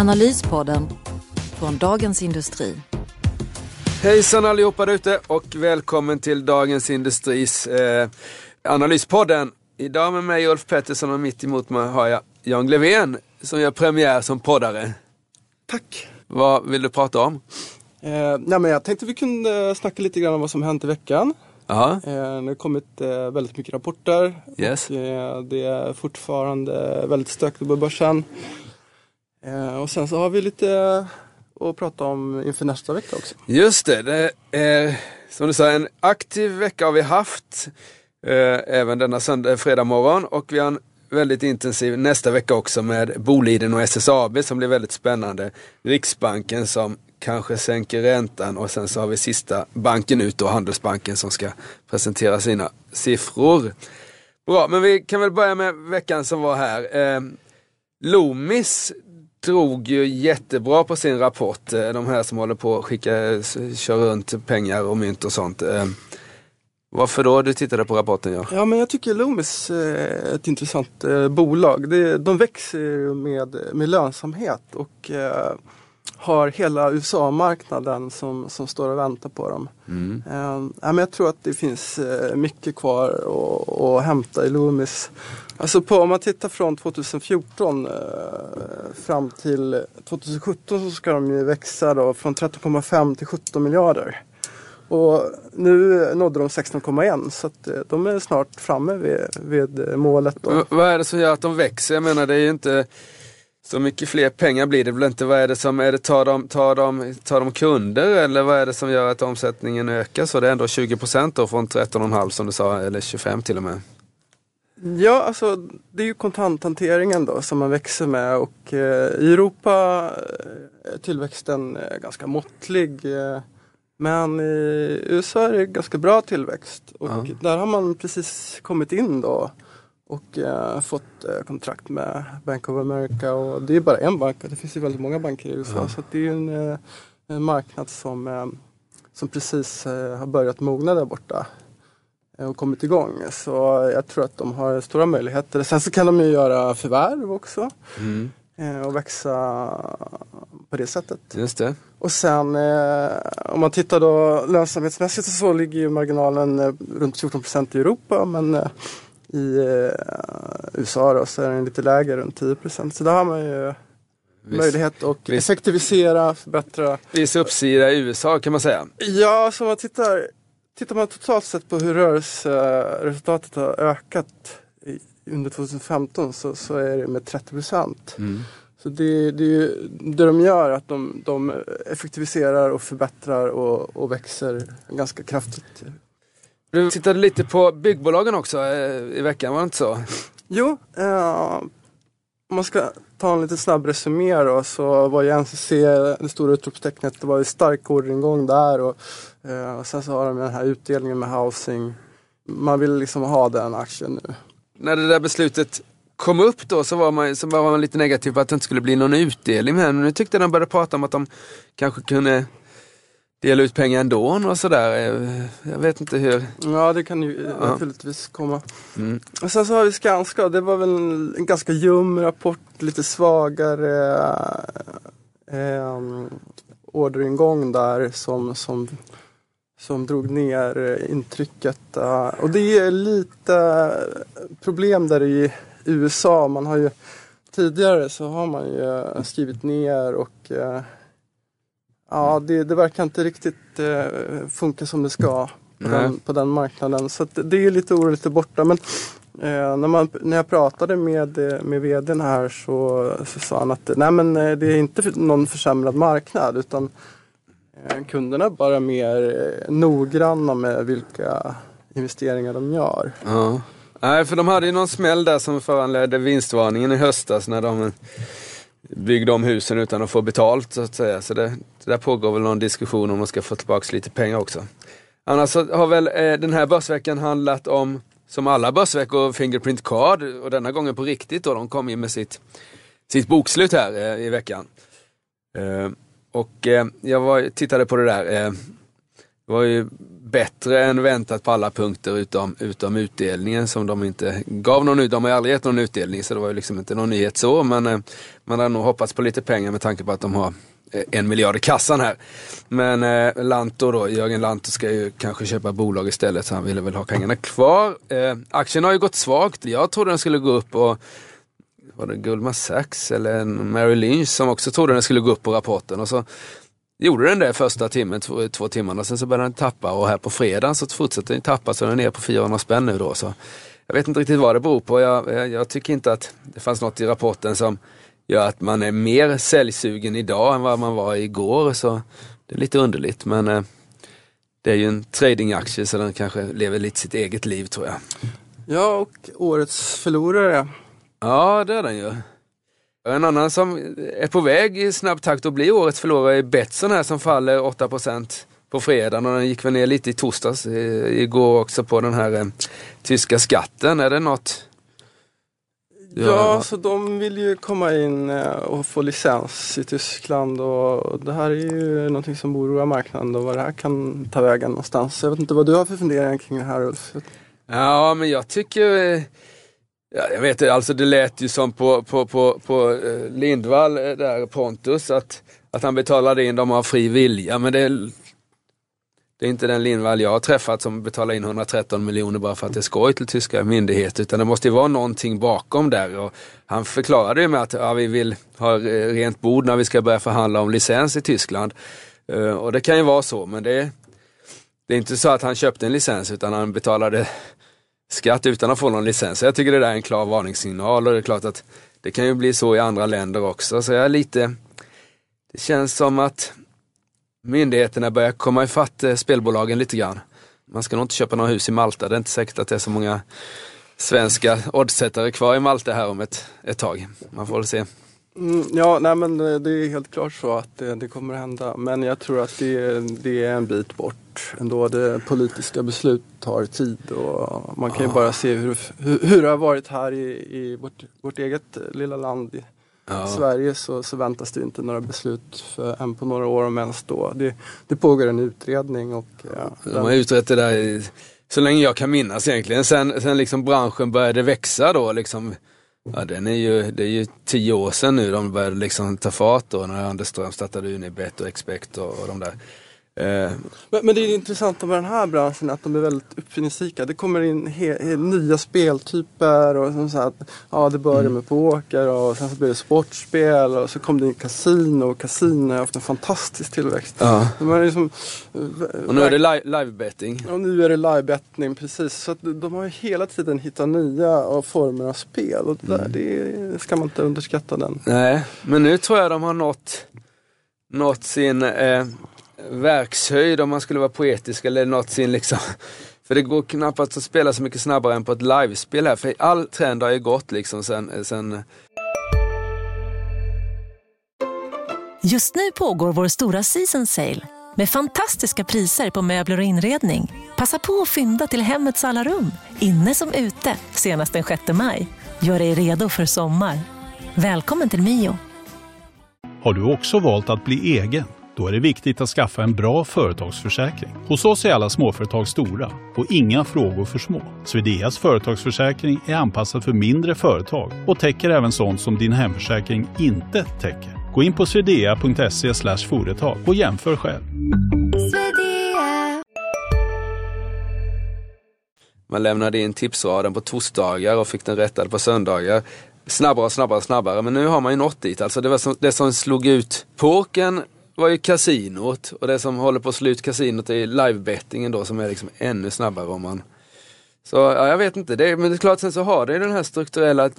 Analyspodden från Dagens Industri. Hejsan allihopa där ute och välkommen till Dagens Industris eh, Analyspodden. Idag med mig Ulf Pettersson och mitt emot mig har jag Jan Glevén som gör premiär som poddare. Tack. Vad vill du prata om? Eh, nej, men jag tänkte vi kunde snacka lite grann om vad som hänt i veckan. Eh, det har kommit eh, väldigt mycket rapporter. Yes. Och, eh, det är fortfarande väldigt stökigt på börsen. Eh, och sen så har vi lite eh, att prata om inför nästa vecka också. just det. Det är som du sa en aktiv vecka har vi haft. Eh, även denna söndag, fredag morgon och vi har en väldigt intensiv nästa vecka också med Boliden och SSAB som blir väldigt spännande. Riksbanken som kanske sänker räntan och sen så har vi sista banken ut då, Handelsbanken som ska presentera sina siffror. Bra, men vi kan väl börja med veckan som var här. Eh, Loomis drog ju jättebra på sin rapport. eh, De här som håller på att skicka, kör runt pengar och mynt och sånt. Eh, Varför då? Du tittade på rapporten ja. Ja men jag tycker Loomis eh, är ett intressant eh, bolag. De växer med, med lönsamhet och eh, har hela USA-marknaden som, som står och väntar på dem. Eh, men jag tror att det finns eh, mycket kvar att, att hämta i Loomis. Alltså på, om man tittar från 2014 eh, fram till 2017 så ska de ju växa då från 13,5 till 17 miljarder. Och nu nådde de 16,1 så att eh, de är snart framme vid, vid målet. Då. Vad är det som gör att de växer? Jag menar det är ju inte så mycket fler pengar blir det väl inte. Vad är det som, är det tar de, tar de, tar de kunder eller vad är det som gör att omsättningen ökar? Så det är ändå 20 procent då från 13,5 som du sa, eller 25 till och med. Ja, alltså det är ju kontanthanteringen då som man växer med och eh, i Europa är tillväxten eh, ganska måttlig. Eh, men i USA är det ganska bra tillväxt och Ja. där har man precis kommit in då och eh, fått eh, kontrakt med Bank of America och det är bara en bank, det finns ju väldigt många banker i USA Ja. så det är en, eh, en marknad som, eh, som precis eh, har börjat mogna där borta eh, och kommit igång. Så jag tror att de har stora möjligheter. Sen så kan de ju göra förvärv också Mm, eh, och växa på det sättet. just det. Och sen eh, om man tittar då lönsamhetsmässigt så ligger ju marginalen eh, runt 14 procent i Europa men eh, i eh, USA då så är den lite lägre, runt 10 procent. Så där har man ju Viss, möjlighet att visst. effektivisera, förbättra. viss uppsida i USA kan man säga. Ja, så om man tittar, tittar man totalt sett på hur rörelseresultatet har ökat i, under 2015 så, så är det med 30 procent. Mm. Så det, det är ju det de gör, att de, de effektiviserar och förbättrar och, och växer ganska kraftigt. Du tittade lite på byggbolagen också eh, i veckan, var det inte så? Jo, eh, om man ska ta en lite snabb resumé då så var ju NCC det stora utropstecknet. Det var ju stark orderingång där och, eh, och sen så har de den här utdelningen med housing. Man vill liksom ha den aktien nu. När det där beslutet kom upp då så var man, så var man lite negativ på att det inte skulle bli någon utdelning. Men nu tyckte jag de började prata om att de kanske kunde dela ut pengar ändå och sådär. Eh, Jag vet inte hur. Ja, det kan ju Ja. naturligtvis komma. Mm. Och sen så har vi Skanska, det var väl en, ganska ljum rapport, lite svagare eh, orderingång där som, som, som drog ner eh, intrycket. eh. och det är lite problem där i USA. Man har ju tidigare så har man ju skrivit ner och eh, ja, det, det verkar inte riktigt eh, funka som det ska på, den, på den marknaden. Så det är lite oroligt där borta. Men eh, när, man, när jag pratade med, eh, med vdn här så, så sa han att nej, men, eh, det är inte någon försämrad marknad utan eh, kunderna är bara mer eh, noggranna med vilka investeringar de gör. Ja. Nej, för de hade ju någon smäll där som föranledde vinstvarningen i höstas när de byggde om husen utan att få betalt så att säga. Så det, det där pågår väl någon diskussion om de ska få tillbaka lite pengar också. Annars har väl eh, den här börsveckan handlat om, som alla börsveckor, Fingerprint Card och denna gången på riktigt då. De kom in med sitt, sitt bokslut här eh, i veckan. Eh, och eh, jag var, tittade på det där. Eh, det var ju bättre än väntat på alla punkter utom, utom utdelningen som de inte gav någon ut. De har aldrig gett någon utdelning så det var ju liksom inte någon nyhet så. Men eh, man hade nog hoppats på lite pengar med tanke på att de har Eh, en miljard i kassan här. Men eh, Lanto då, Jörgen Lanto ska ju kanske köpa bolag istället så han ville väl ha pengarna kvar. Eh, aktien har ju gått svagt. Jag trodde den skulle gå upp och var det Goldman Sachs eller Mary Lynch som också trodde den skulle gå upp på rapporten. Och så gjorde den det första timmen, två, två timmarna, sen så började den tappa och här på fredagen så fortsätter den tappa så den är ner på 400 spänn nu då. Så jag vet inte riktigt vad det beror på. Jag, jag, jag, tycker inte att det fanns något i rapporten som gör att man är mer säljsugen idag än vad man var igår. Så det är lite underligt men eh, det är ju en tradingaktie så den kanske lever lite sitt eget liv tror jag. Ja, och årets förlorare. Ja, det är den ju. En annan som är på väg i snabb takt att bli årets förlorare är Betsson här som faller 8% på fredagen och den gick väl ner lite i torsdags igår också på den här eh, tyska skatten. Är det något? Ja, så de vill ju komma in eh, och få licens i Tyskland och det här är ju någonting som oroar marknaden och vad det här kan ta vägen någonstans. Jag vet inte vad du har för funderingar kring det här Ulf? Ja, men jag tycker eh, Ja, jag vet inte, alltså det lät ju som på, på, på, på eh, Lindvall där, Pontus, att, att han betalade in dem av fri vilja. Men det, det är inte den Lindvall jag har träffat som betalar in 113 miljoner bara för att det är skoj till tyska myndigheter. Utan det måste ju vara någonting bakom där. Och han förklarade ju med att ja, vi vill ha rent bord när vi ska börja förhandla om licens i Tyskland. Eh, och det kan ju vara så, men det, det är inte så att han köpte en licens utan han betalade skatt utan att få någon licens. Jag tycker det där är en klar varningssignal och det är klart att det kan ju bli så i andra länder också. Så jag är lite, det känns som att myndigheterna börjar komma ifatt eh, spelbolagen lite grann. Man ska nog inte köpa några hus i Malta. Det är inte säkert att det är så många svenska oddsättare kvar i Malta här om ett, ett tag. Man får väl se. Mm, ja, nej men eh, det är helt klart så att det, det kommer att hända. Men jag tror att det, det, är en bit bort ändå. Det politiska beslut tar tid och man kan ju bara se hur, hur, hur det har varit här i, i vårt, vårt eget lilla land. I ja. Sverige så, så väntas det inte några beslut för än på några år om ens då. Det, det pågår en utredning och ja, De har utrett det där så länge jag kan minnas egentligen. Sen, sen liksom branschen började växa då liksom Ja, den är ju, det är ju tio år sedan nu de började liksom ta fart då när Anders Ström startade Unibet och Expect och, och de där. Eh. Men, men, det är intressant med den här branschen att de är väldigt uppfinningsrika. Det kommer in he, he, nya speltyper och som så att, ja, det börjar mm. med poker och sen så blir det sportspel och så kom det in kasino och kasino har haft en fantastisk tillväxt. Ja. De liksom, och nu är det live, live betting. Och nu är det live betting precis. Så att de har ju hela tiden hittat nya former av spel och det, där, mm. det ska man inte underskatta den. Nej, men nu tror jag de har nått nått sin eh, verkshöjd om man skulle vara poetisk eller något sin liksom. För det går knappast att spela så mycket snabbare än på ett livespel här. För all trend har ju gått liksom sen, sen Just nu pågår vår stora season sale med fantastiska priser på möbler och inredning. Passa på att fynda till hemmets alla rum, inne som ute, senast den 6 maj. Gör dig redo för sommar. Välkommen till Mio. Har du också valt att bli egen? Då är det viktigt att skaffa en bra företagsförsäkring. Hos oss är alla småföretag stora och inga frågor för små. Swedeas företagsförsäkring är anpassad för mindre företag och täcker även sånt som din hemförsäkring inte täcker. Gå in på swedea.se företag och jämför själv. Man lämnade in tipsraden på torsdagar och fick den rättad på söndagar snabbare och snabbare och snabbare. Men nu har man ju nått dit. Alltså det, var som, det som slog ut påken var ju kasinot och det som håller på att slå ut kasinot är livebettingen då som är liksom ännu snabbare om man... Så ja, jag vet inte, det, men det är klart sen så har det den här strukturella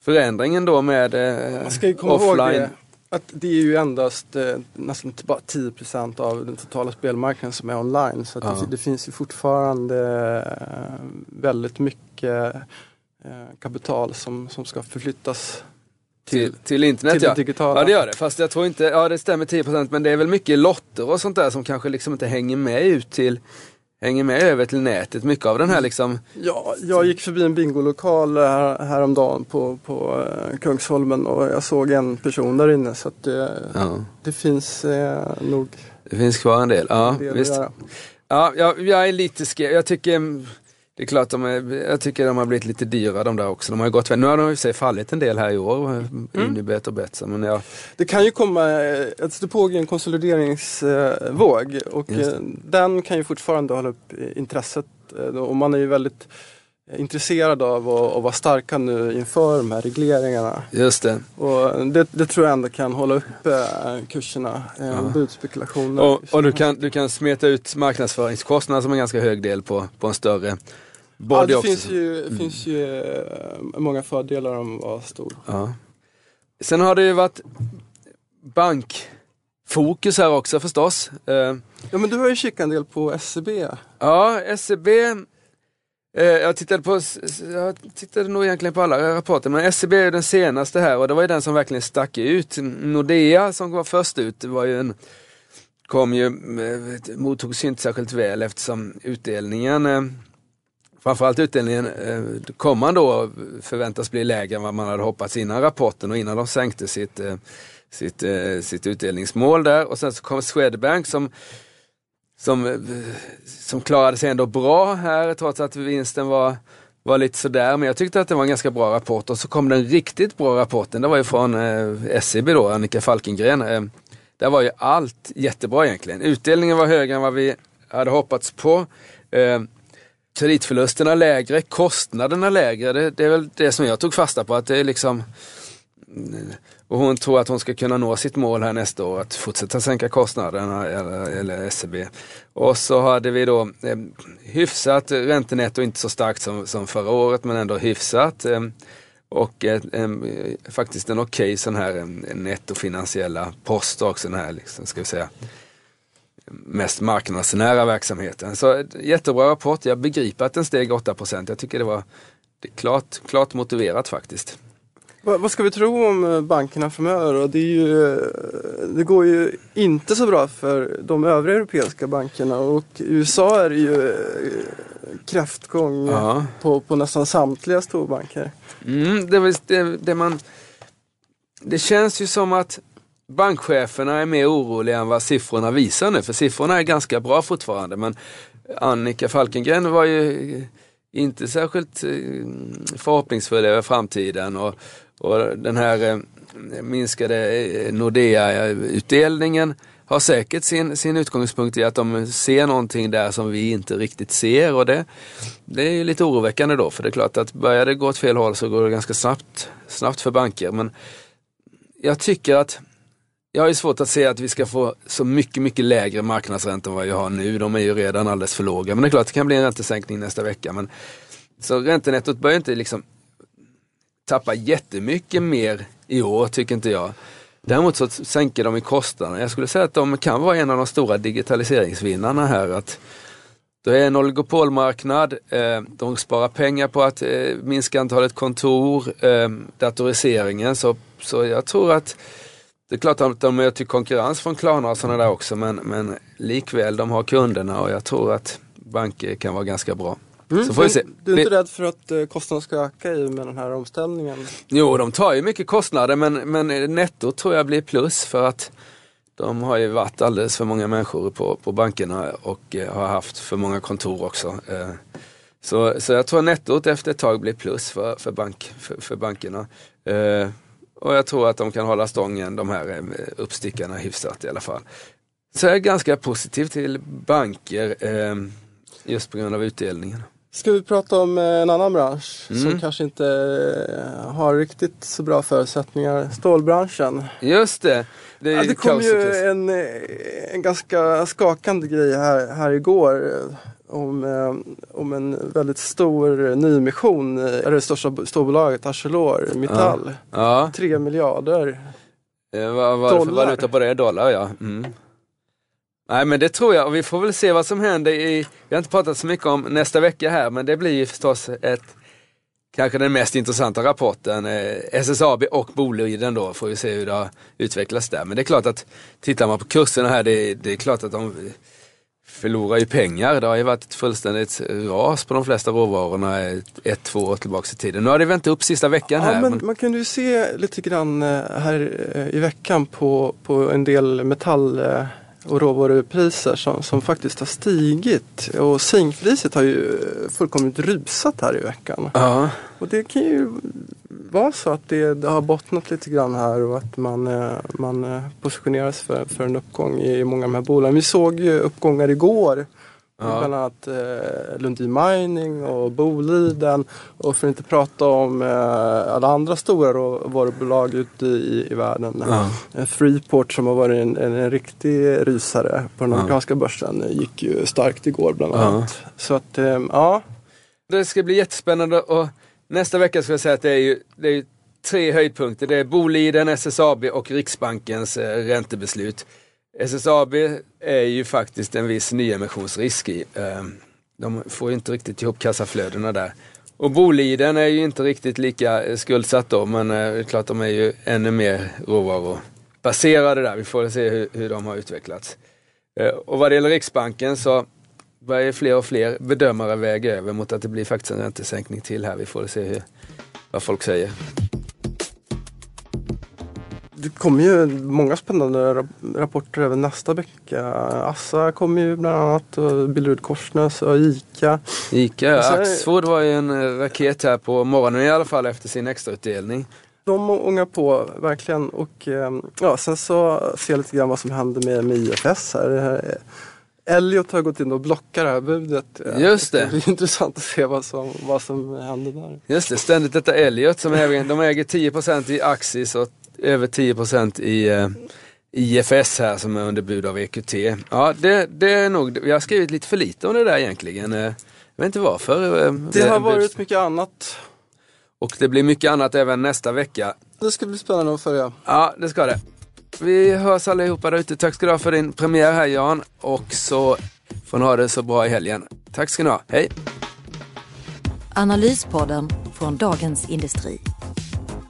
förändringen då med eh, man ska ju komma offline. Ihåg det, att det är ju endast eh, nästan bara 10% av den totala spelmarknaden som är online. Så ja. det, det, finns ju fortfarande eh, väldigt mycket eh, kapital som, som ska förflyttas till, till internet till ja. digitala. Ja det gör det, fast jag tror inte, ja det stämmer 10% men det är väl mycket lotter och sånt där som kanske liksom inte hänger med ut till Hänger med över till nätet, mycket av den här liksom Ja, jag gick förbi en bingolokal här, häromdagen på, på eh, Kungsholmen och jag såg en person där inne så det, Ja, det finns eh, nog det finns kvar en del. Ja, en del visst. Ja, jag, jag är lite skeptisk. Jag tycker, det är klart de är, jag tycker de har blivit lite dyra de där också. De har gått, nu har de i och för sig fallit en del här i år, mm. Unibet och Betsson. Men ja, Det kan ju komma, eh, alltså det pågår en konsolideringsvåg och eh, den kan ju fortfarande hålla upp eh, intresset eh, och man är ju väldigt intresserad av att, vara starka nu inför de här regleringarna. just det. Och det, det tror jag ändå kan hålla upp eh, kurserna, eh, Ja. budspekulationer. Och, och du, kan, du kan smeta ut marknadsföringskostnader som en ganska hög del på, på en större ja, body det också. finns ju, finns ju eh, många fördelar om att vara stor. Ja. Sen har det ju varit bankfokus här också förstås. Eh, Ja men du har ju kikat en del på SEB. Ja, SEB. Eh, jag, tittade på, jag tittade nog egentligen på alla rapporter, men SEB är den senaste här och det var ju den som verkligen stack ut. Nordea som var först ut, var ju en, kom ju, eh, mottogs ju inte särskilt väl eftersom utdelningen, eh, framförallt utdelningen, kommande år förväntas bli lägre än vad man hade hoppats innan rapporten och innan de sänkte sitt, sitt, sitt utdelningsmål där. Och sen så kom Swedbank som som, eh, som klarade sig ändå bra här trots att vinsten var, var lite sådär. Men jag tyckte att det var en ganska bra rapport och så kom den riktigt bra rapporten. Det var ju från eh, SEB då, Annika Falkengren. Eh, där var ju allt jättebra egentligen. Utdelningen var högre än vad vi hade hoppats på. Eh, kreditförlusterna lägre, kostnaderna lägre. Det, det är väl det som jag tog fasta på. att det är liksom och hon tror att hon ska kunna nå sitt mål här nästa år, att fortsätta sänka kostnaderna eller, eller SEB. Och så hade vi då eh, hyfsat räntenetto, inte så starkt som, som förra året men ändå hyfsat. Eh, och eh, eh, faktiskt en okej sån här ehm, nettofinansiella post också, den här liksom, ska vi säga mest marknadsnära verksamheten. Så eh, jättebra rapport, jag begriper att den steg 8 procent, Jag tycker det var det klart, klart motiverat faktiskt. Vad, ska vi tro om eh, bankerna framöver? Det, är ju, eh, det går ju inte så bra för de övriga europeiska bankerna och i USA är det ju eh, kräftgång Ja. på, på nästan samtliga storbanker. Mm, det, det, det, man, det känns ju som att bankcheferna är mer oroliga än vad siffrorna visar nu. För siffrorna är ganska bra fortfarande. Men Annika Falkengren var ju inte särskilt förhoppningsfull över framtiden. Och, och den här eh, minskade eh, Nordea-utdelningen har säkert sin, sin utgångspunkt i att de ser någonting där som vi inte riktigt ser. Och det, det är ju lite oroväckande då, för det är klart att börjar det gå åt fel håll så går det ganska snabbt, snabbt för banker. Men jag tycker att jag har ju svårt att se att vi ska få så mycket, mycket lägre marknadsräntor än vad vi har nu. De är ju redan alldeles för låga. Men det är klart, det kan bli en räntesänkning nästa vecka. Men, så räntenettot börjar inte liksom tappar jättemycket mer i år, tycker inte jag. Däremot så sänker de i kostnaderna. Jag skulle säga att de kan vara en av de stora digitaliseringsvinnarna här. Att det är en oligopolmarknad, eh, de sparar pengar på att eh, minska antalet kontor, eh, datoriseringen. Så, så jag tror att det är klart att de möter konkurrens från Klarna och sådana där också men, men likväl de har kunderna och jag tror att banker kan vara ganska bra. Så får vi se. Mm. Du är inte rädd för att eh, kostnaderna ska öka i med den här omställningen? Jo, de tar ju mycket kostnader men, men netto tror jag blir plus för att de har ju varit alldeles för många människor på, på bankerna och eh, har haft för många kontor också. Eh, så, så jag tror nettot efter ett tag blir plus för, för, bank, för, för bankerna. Eh, och jag tror att de kan hålla stången, de här uppstickarna hyfsat i alla fall. Så jag är ganska positiv till banker eh, just på grund av utdelningen. Ska vi prata om eh, en annan bransch Mm. som kanske inte eh, har riktigt så bra förutsättningar. Stålbranschen. Just det. Det, Ja, det kom ju en, eh, en ganska skakande grej här, här igår om, om en väldigt stor nyemission i det största storbolaget Arcelor Mittal. Ja. Tre miljarder. Eh, vad var det för valuta på det? Dollar ja. Mm. Nej men det tror jag och vi får väl se vad som händer i, vi har inte pratat så mycket om nästa vecka här men det blir ju förstås ett kanske den mest intressanta rapporten. Eh, SSAB och Boliden då, får vi se hur det har utvecklats där. Men det är klart att tittar man på kurserna här, det, det är klart att de förlorar ju pengar. Det har ju varit ett fullständigt ras på de flesta råvarorna ett, två år tillbaka i tiden. Nu har det vänt upp sista veckan här. Ja, men man kunde ju se lite grann eh, här eh, i veckan på, på en del metall eh, och råvarupriser som, som faktiskt har stigit. Och zinkpriset har ju fullkomligt rusat här i veckan. Ja. Och det kan ju vara så att det, det har bottnat lite grann här och att man, eh, man eh, positionerar sig för, för en uppgång i många av de här bolagen. Vi såg ju uppgångar igår Ja. Bland annat eh, Lundin Mining och Boliden och för att inte prata om eh, alla andra stora varubolag ute i, i världen. Ja. Eh, Freeport som har varit en, en, en riktig rysare på den amerikanska ja. börsen gick ju starkt igår bland annat. Så att, eh, ja. Det ska bli jättespännande och nästa vecka ska jag säga att det är ju, det är tre höjdpunkter. Det är Boliden, SSAB och Riksbankens eh, räntebeslut. SSAB är ju faktiskt en viss nyemissionsrisk i. Ehm, de får ju inte riktigt ihop kassaflödena där. Och Boliden är ju inte riktigt lika eh, skuldsatt då, men eh, det är klart de är ju ännu mer råvarubaserade där. Vi får se hur, hur de har utvecklats. Eh, och vad det gäller Riksbanken så börjar fler och fler bedömare väga över mot att det blir faktiskt en räntesänkning till här. Vi får se hur, vad folk säger det kommer ju många spännande rapporter även nästa vecka. Assa kommer ju bland annat och Billerud Korsnäs och ICA. ICA, sen, Axfood var ju en eh, raket här på morgonen i alla fall efter sin extrautdelning. De ångar på verkligen och ehm, ja, sen så ser jag lite grann vad som händer med, med IFS här. Elliot har gått in och blockat det här budet. Just det. Det är intressant att se vad som, vad som händer där. Just det, ständigt detta Elliot som äger, de äger 10% i Axis och över 10% i eh, IFS här som är under bud av EQT. Ja, det, det är nog, jag har skrivit lite för lite om det där egentligen. Eh, jag vet inte varför. Eh, det har varit mycket annat. Och det blir mycket annat även nästa vecka. Det ska bli spännande att följa. Ja, det ska det. Vi hörs allihopa där ute. Tack ska du ha för din premiär här Jan. Och så får ni ha det så bra i helgen. Tack ska ni ha. Hej! Analyspodden från Dagens Industri.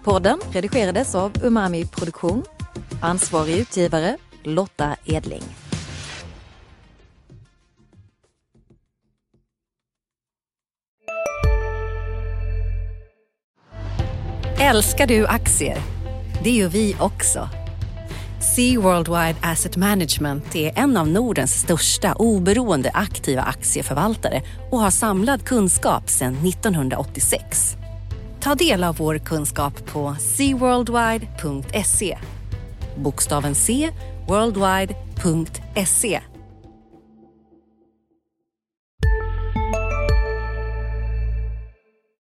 Podden redigerades av Umami Produktion. Ansvarig utgivare Lotta Edling. Älskar du aktier? Det gör vi också. Sea Worldwide Asset Management är en av Nordens största oberoende aktiva aktieförvaltare och har samlad kunskap sedan 1986. Ta del av vår kunskap på seaworldwide.se. Bokstaven C, worldwide.se